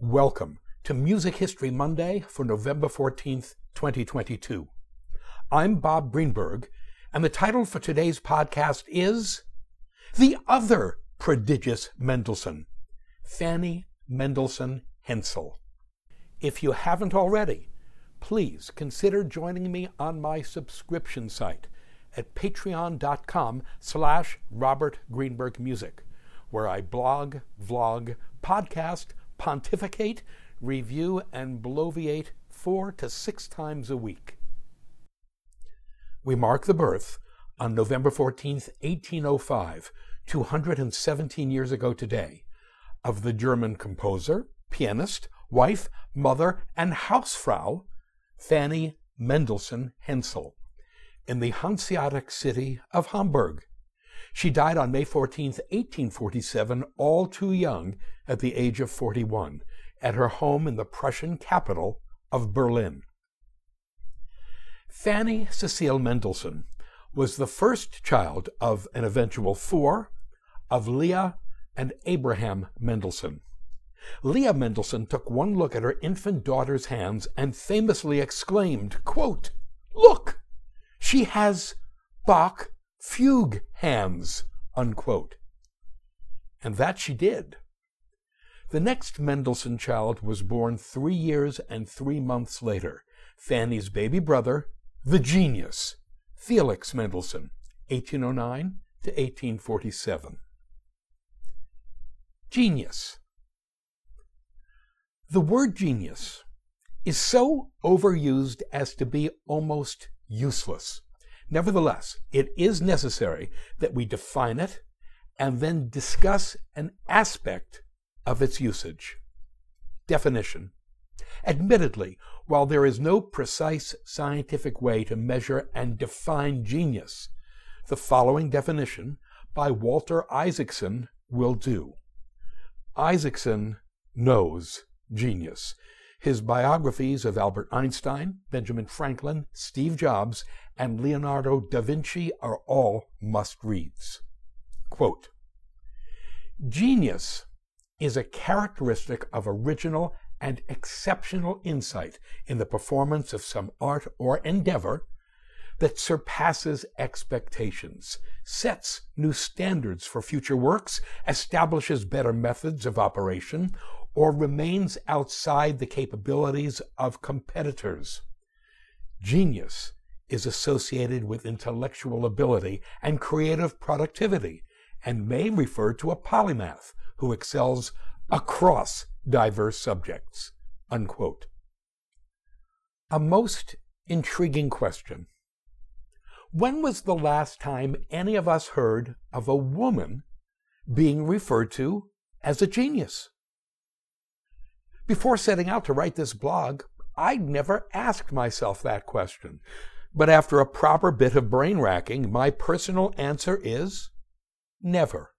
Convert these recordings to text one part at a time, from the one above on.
Welcome to Music History Monday for November 14th, 2022. I'm Bob Greenberg, and the title for today's podcast is The Other Prodigious Mendelssohn, Fanny Mendelssohn Hensel. If you haven't already, please consider joining me on my subscription site at patreon.com slash Robert Greenberg Music, where I blog, vlog, podcast, pontificate, review, and bloviate four to six times a week. We mark the birth on November 14th, 1805, 217 years ago today, of the German composer, pianist, wife, mother, and Hausfrau, Fanny Mendelssohn Hensel, in the Hanseatic city of Hamburg. She died on May 14, 1847, all too young, at the age of 41, at her home in the Prussian capital of Berlin. Fanny Cecile Mendelssohn was the first child of an eventual four of Leah and Abraham Mendelssohn. Leah Mendelssohn took one look at her infant daughter's hands and famously exclaimed, quote, Look, she has Bach fugue hands, unquote. And that she did. The next Mendelssohn child was born three years and three months later, Fanny's baby brother, the genius, Felix Mendelssohn, 1809 to 1847. Genius. The word genius is so overused as to be almost useless. Nevertheless, it is necessary that we define it and then discuss an aspect of its usage. Definition. Admittedly, while there is no precise scientific way to measure and define genius, the following definition by Walter Isaacson will do. Isaacson knows genius. His biographies of Albert Einstein, Benjamin Franklin, Steve Jobs, and Leonardo da Vinci are all must reads. Quote Genius is a characteristic of original and exceptional insight in the performance of some art or endeavor that surpasses expectations, sets new standards for future works, establishes better methods of operation, or remains outside the capabilities of competitors. Genius is associated with intellectual ability and creative productivity and may refer to a polymath who excels across diverse subjects. Unquote. A most intriguing question. When was the last time any of us heard of a woman being referred to as a genius? Before setting out to write this blog, I'd never asked myself that question. But after a proper bit of brain racking, my personal answer is never.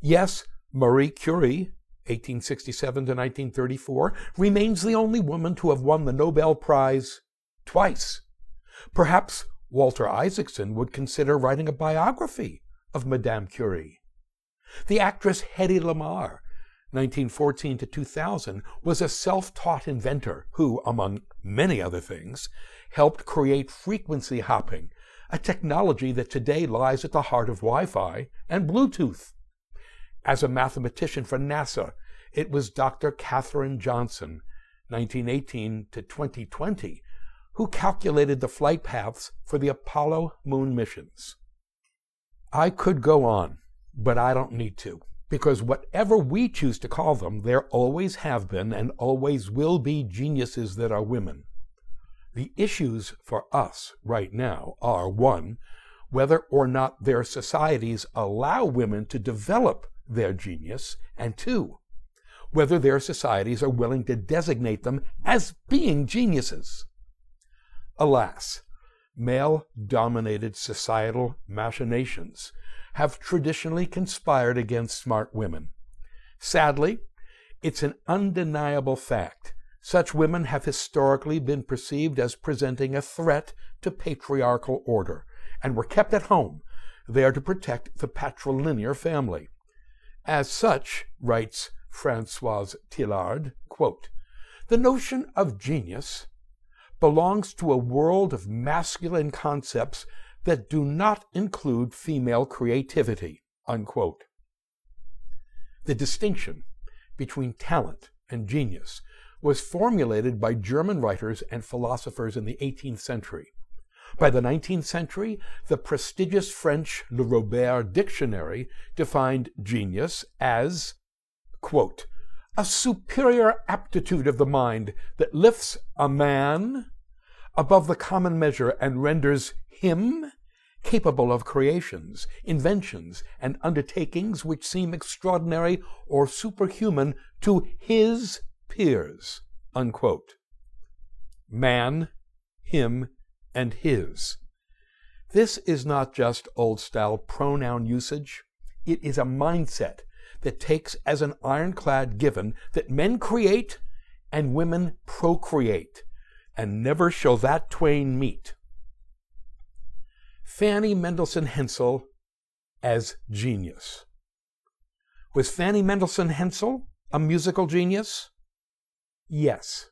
Yes, Marie Curie, 1867 to 1934, remains the only woman to have won the Nobel Prize twice. Perhaps Walter Isaacson would consider writing a biography of Madame Curie. The actress Hedy Lamarr, 1914 to 2000, was a self taught inventor who, among many other things, helped create frequency hopping, a technology that today lies at the heart of Wi Fi and Bluetooth. As a mathematician for NASA, it was Dr. Katherine Johnson, 1918 to 2020, who calculated the flight paths for the Apollo moon missions. I could go on, but I don't need to, because whatever we choose to call them, there always have been and always will be geniuses that are women. The issues for us right now are one, whether or not their societies allow women to develop their genius, and two, whether their societies are willing to designate them as being geniuses. Alas, male dominated societal machinations have traditionally conspired against smart women. Sadly, it's an undeniable fact such women have historically been perceived as presenting a threat to patriarchal order and were kept at home, there to protect the patrilinear family. As such, writes Francoise Tillard, quote, the notion of genius belongs to a world of masculine concepts that do not include female creativity, unquote. The distinction between talent and genius was formulated by German writers and philosophers in the 18th century. By the 19th century, the prestigious French Le Robert Dictionary defined genius as, quote, a superior aptitude of the mind that lifts a man above the common measure and renders him capable of creations, inventions, and undertakings which seem extraordinary or superhuman to his peers. Unquote. Man, him, and his. This is not just old style pronoun usage, it is a mindset that takes as an ironclad given that men create and women procreate, and never shall that twain meet. Fanny Mendelssohn Hensel as genius. Was Fanny Mendelssohn Hensel a musical genius? Yes.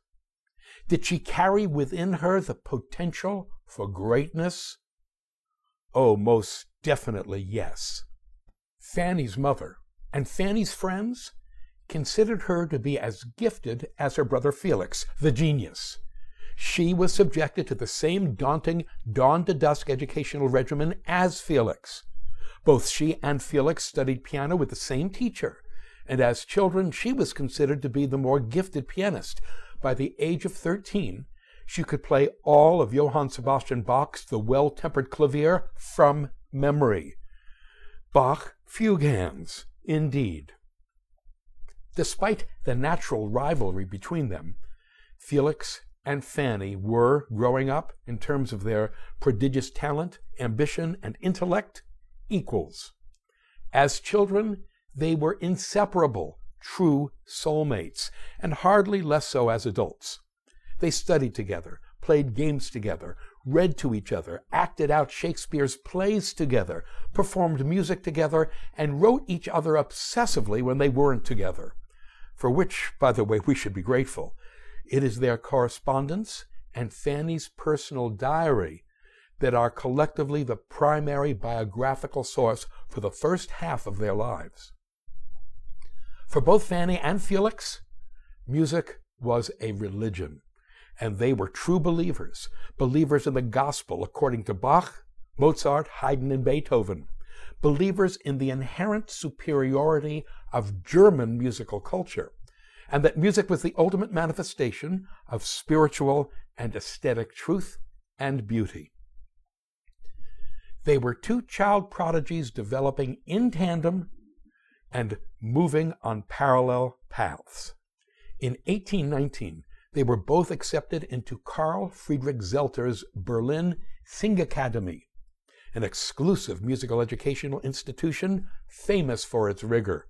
Did she carry within her the potential for greatness? Oh, most definitely yes. Fanny's mother and Fanny's friends considered her to be as gifted as her brother Felix, the genius. She was subjected to the same daunting dawn to dusk educational regimen as Felix. Both she and Felix studied piano with the same teacher, and as children, she was considered to be the more gifted pianist. By the age of 13, she could play all of Johann Sebastian Bach's The Well Tempered Clavier from memory. Bach fugue hands, indeed. Despite the natural rivalry between them, Felix and Fanny were, growing up, in terms of their prodigious talent, ambition, and intellect, equals. As children, they were inseparable, true soulmates, and hardly less so as adults. They studied together, played games together, read to each other, acted out Shakespeare's plays together, performed music together, and wrote each other obsessively when they weren't together. For which, by the way, we should be grateful. It is their correspondence and Fanny's personal diary that are collectively the primary biographical source for the first half of their lives. For both Fanny and Felix, music was a religion, and they were true believers, believers in the gospel according to Bach, Mozart, Haydn, and Beethoven, believers in the inherent superiority of German musical culture, and that music was the ultimate manifestation of spiritual and aesthetic truth and beauty. They were two child prodigies developing in tandem and moving on parallel paths. In 1819, they were both accepted into Carl Friedrich Zelter's Berlin Singakademie, an exclusive musical educational institution famous for its rigor.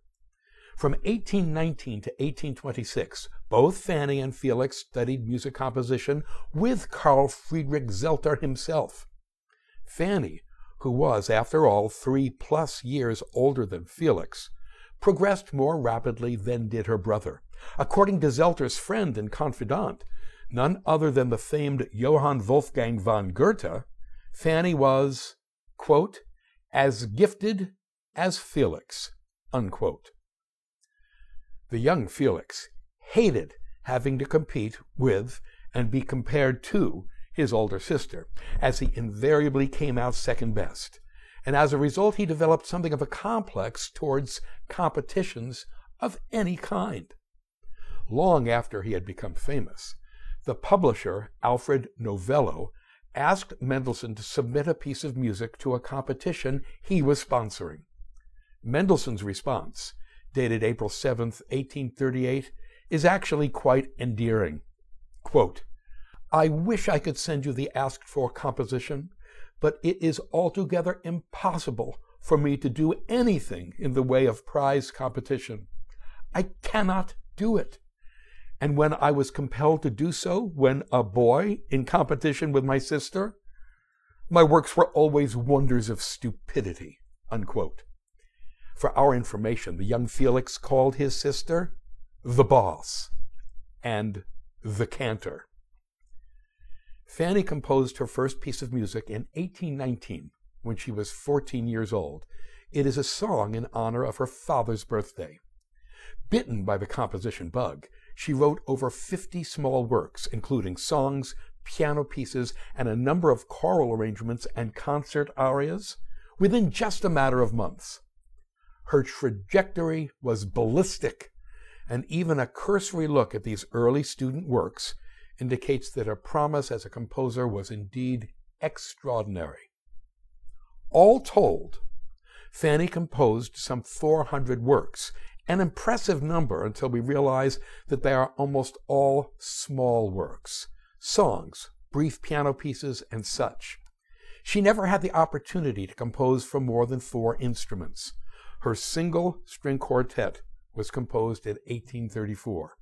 From 1819 to 1826, both Fanny and Felix studied music composition with Carl Friedrich Zelter himself. Fanny, who was, after all, three plus years older than Felix, progressed more rapidly than did her brother. According to Zelter's friend and confidant, none other than the famed Johann Wolfgang von Goethe, Fanny was, quote, as gifted as Felix, unquote. The young Felix hated having to compete with and be compared to his older sister, as he invariably came out second best. And as a result, he developed something of a complex towards competitions of any kind. Long after he had become famous, the publisher, Alfred Novello, asked Mendelssohn to submit a piece of music to a competition he was sponsoring. Mendelssohn's response dated April 7, 1838, is actually quite endearing. Quote, I wish I could send you the asked for composition, but it is altogether impossible for me to do anything in the way of prize competition. I cannot do it. And when I was compelled to do so, when a boy in competition with my sister, my works were always wonders of stupidity. Unquote. For our information, the young Felix called his sister The Boss, and The Cantor. Fanny composed her first piece of music in 1819 when she was 14 years old. It is a song in honor of her father's birthday. Bitten by the composition bug, she wrote over 50 small works, including songs, piano pieces, and a number of choral arrangements and concert arias, within just a matter of months. Her trajectory was ballistic, and even a cursory look at these early student works indicates that her promise as a composer was indeed extraordinary. All told, Fanny composed some 400 works, an impressive number until we realize that they are almost all small works, songs, brief piano pieces, and such. She never had the opportunity to compose for more than four instruments. Her single string quartet was composed in 1834.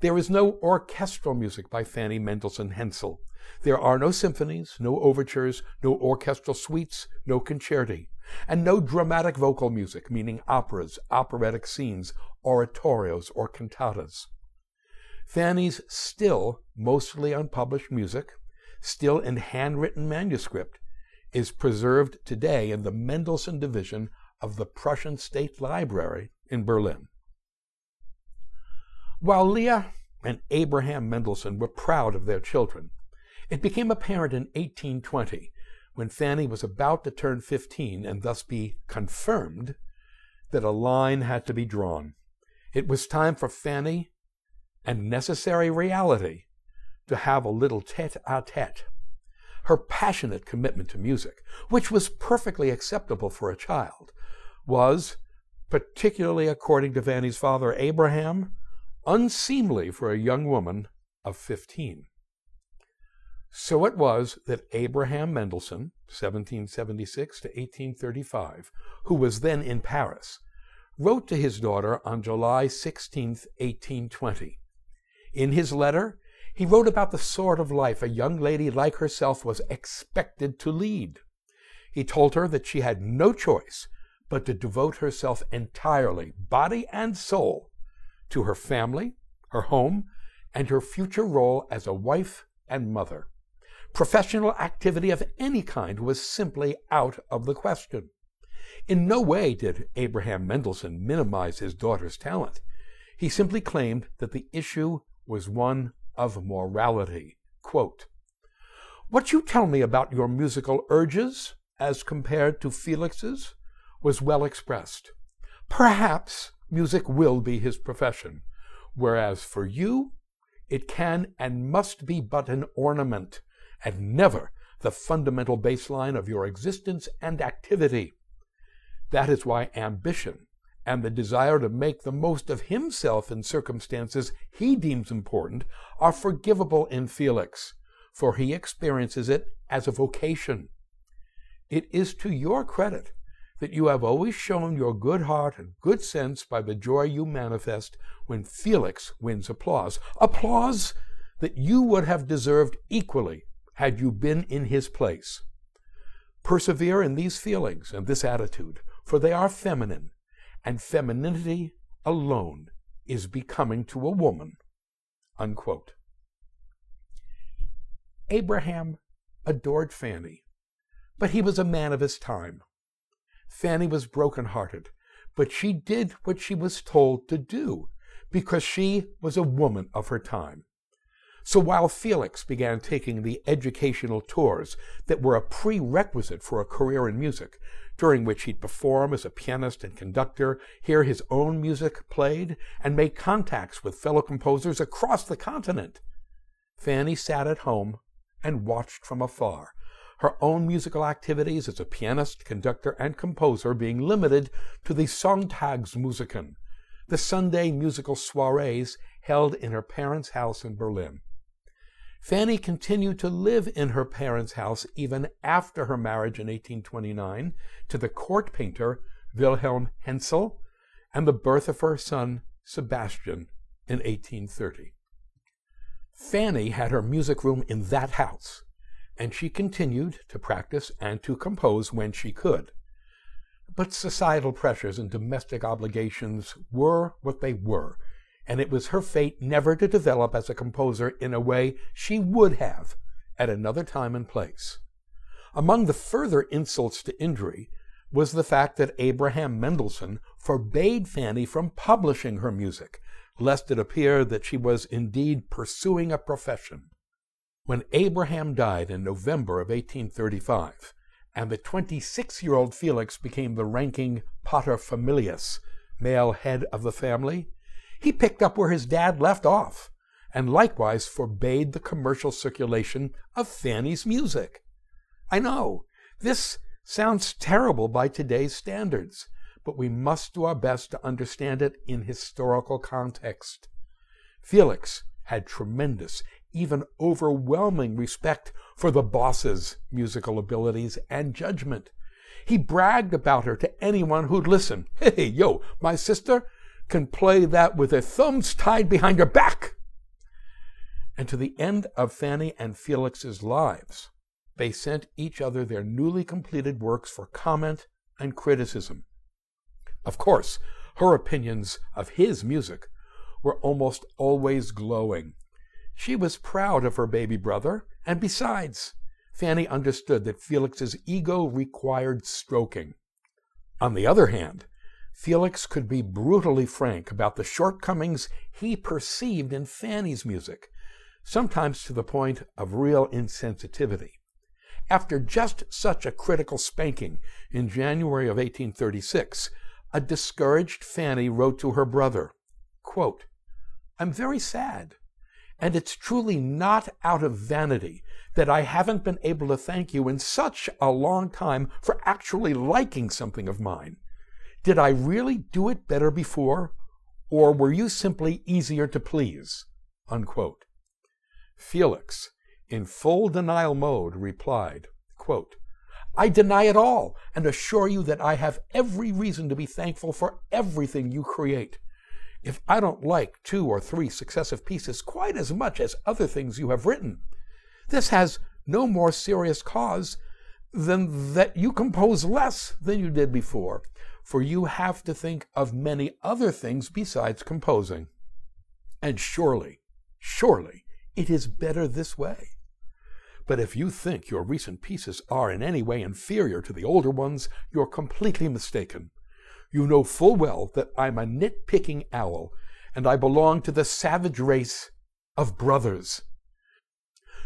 There is no orchestral music by Fanny Mendelssohn Hensel. There are no symphonies, no overtures, no orchestral suites, no concerti, and no dramatic vocal music, meaning operas, operatic scenes, oratorios, or cantatas. Fanny's still mostly unpublished music, still in handwritten manuscript, is preserved today in the Mendelssohn Division of the Prussian State Library in Berlin. While Leah and Abraham Mendelssohn were proud of their children, it became apparent in 1820, when Fanny was about to turn 15 and thus be confirmed, that a line had to be drawn. It was time for Fanny, and necessary reality, to have a little tete a tete. Her passionate commitment to music, which was perfectly acceptable for a child, was, particularly according to Fanny's father Abraham, unseemly for a young woman of 15. So it was that Abraham Mendelssohn, 1776 to 1835, who was then in Paris, wrote to his daughter on July 16, 1820. In his letter, he wrote about the sort of life a young lady like herself was expected to lead. He told her that she had no choice but to devote herself entirely, body and soul, to her family, her home, and her future role as a wife and mother. Professional activity of any kind was simply out of the question. In no way did Abraham Mendelssohn minimize his daughter's talent. He simply claimed that the issue was one of morality. Quote, what you tell me about your musical urges, as compared to Felix's, was well expressed. Perhaps music will be his profession, whereas for you, it can and must be but an ornament, and never the fundamental baseline of your existence and activity. That is why ambition and the desire to make the most of himself in circumstances he deems important are forgivable in Felix, for he experiences it as a vocation. It is to your credit that you have always shown your good heart and good sense by the joy you manifest when Felix wins applause. Applause that you would have deserved equally had you been in his place. Persevere in these feelings and this attitude, for they are feminine, and femininity alone is becoming to a woman. Unquote. Abraham adored Fanny, but he was a man of his time. Fanny was broken-hearted, but she did what she was told to do because she was a woman of her time. So while Felix began taking the educational tours that were a prerequisite for a career in music, during which he'd perform as a pianist and conductor, hear his own music played, and make contacts with fellow composers across the continent, Fanny sat at home and watched from afar her own musical activities as a pianist, conductor, and composer being limited to the Sonntagsmusiken, the Sunday musical soirees held in her parents' house in Berlin. Fanny continued to live in her parents' house even after her marriage in 1829 to the court painter Wilhelm Hensel and the birth of her son Sebastian in 1830. Fanny had her music room in that house, and she continued to practice and to compose when she could. But societal pressures and domestic obligations were what they were, and it was her fate never to develop as a composer in a way she would have at another time and place. Among the further insults to injury was the fact that Abraham Mendelssohn forbade Fanny from publishing her music, lest it appear that she was indeed pursuing a profession. When Abraham died in November of 1835, and the 26 year old Felix became the ranking paterfamilias, male head of the family, he picked up where his dad left off, and likewise forbade the commercial circulation of Fanny's music. I know, this sounds terrible by today's standards, but we must do our best to understand it in historical context. Felix had tremendous, even overwhelming respect for the boss's musical abilities and judgment. He bragged about her to anyone who'd listen. Hey, yo, my sister can play that with her thumbs tied behind her back. And to the end of Fanny and Felix's lives, they sent each other their newly completed works for comment and criticism. Of course, her opinions of his music were almost always glowing. She was proud of her baby brother, and besides, Fanny understood that Felix's ego required stroking. On the other hand, Felix could be brutally frank about the shortcomings he perceived in Fanny's music, sometimes to the point of real insensitivity. After just such a critical spanking in January of 1836, a discouraged Fanny wrote to her brother, quote, I'm very sad, and it's truly not out of vanity that I haven't been able to thank you in such a long time for actually liking something of mine. Did I really do it better before, or were you simply easier to please? Unquote. Felix, in full denial mode, replied, quote, I deny it all and assure you that I have every reason to be thankful for everything you create. If I don't like two or three successive pieces quite as much as other things you have written, this has no more serious cause than that you compose less than you did before, for you have to think of many other things besides composing. And surely, surely, it is better this way. But if you think your recent pieces are in any way inferior to the older ones, you're completely mistaken. You know full well that I'm a nitpicking owl, and I belong to the savage race of brothers.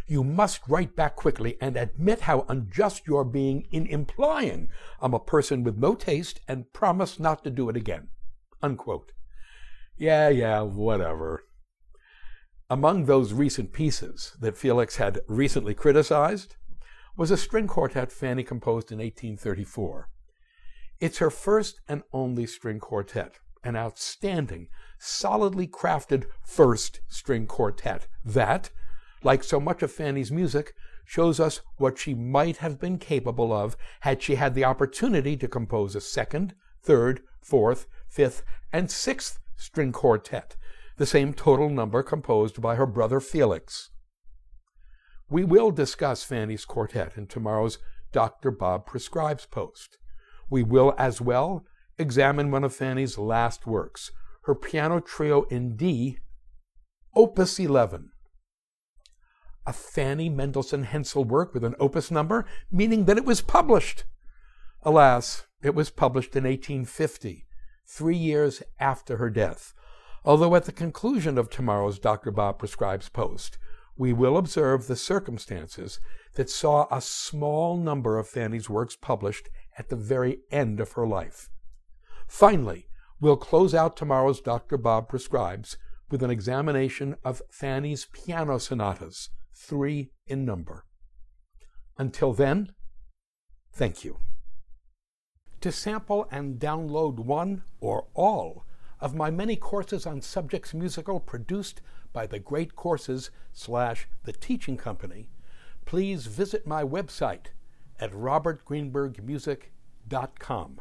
You must write back quickly and admit how unjust you're being in implying I'm a person with no taste and promise not to do it again. Unquote. Yeah, yeah, whatever. Among those recent pieces that Felix had recently criticized was a string quartet Fanny composed in 1834. It's her first and only string quartet, an outstanding, solidly crafted first string quartet that, like so much of Fanny's music, shows us what she might have been capable of had she had the opportunity to compose a second, third, fourth, fifth, and sixth string quartet the same total number composed by her brother Felix. We will discuss Fanny's quartet in tomorrow's Dr. Bob Prescribes post. We will as well examine one of Fanny's last works, her piano trio in D, Opus 11. A Fanny Mendelssohn Hensel work with an opus number, meaning that it was published. Alas, it was published in 1850, three years after her death, Although at the conclusion of tomorrow's Dr. Bob Prescribes post, we will observe the circumstances that saw a small number of Fanny's works published at the very end of her life. Finally, we'll close out tomorrow's Dr. Bob Prescribes with an examination of Fanny's piano sonatas, three in number. Until then, thank you. To sample and download one or all of my many courses on subjects musical produced by the Great Courses slash The Teaching Company, please visit my website at robertgreenbergmusic.com.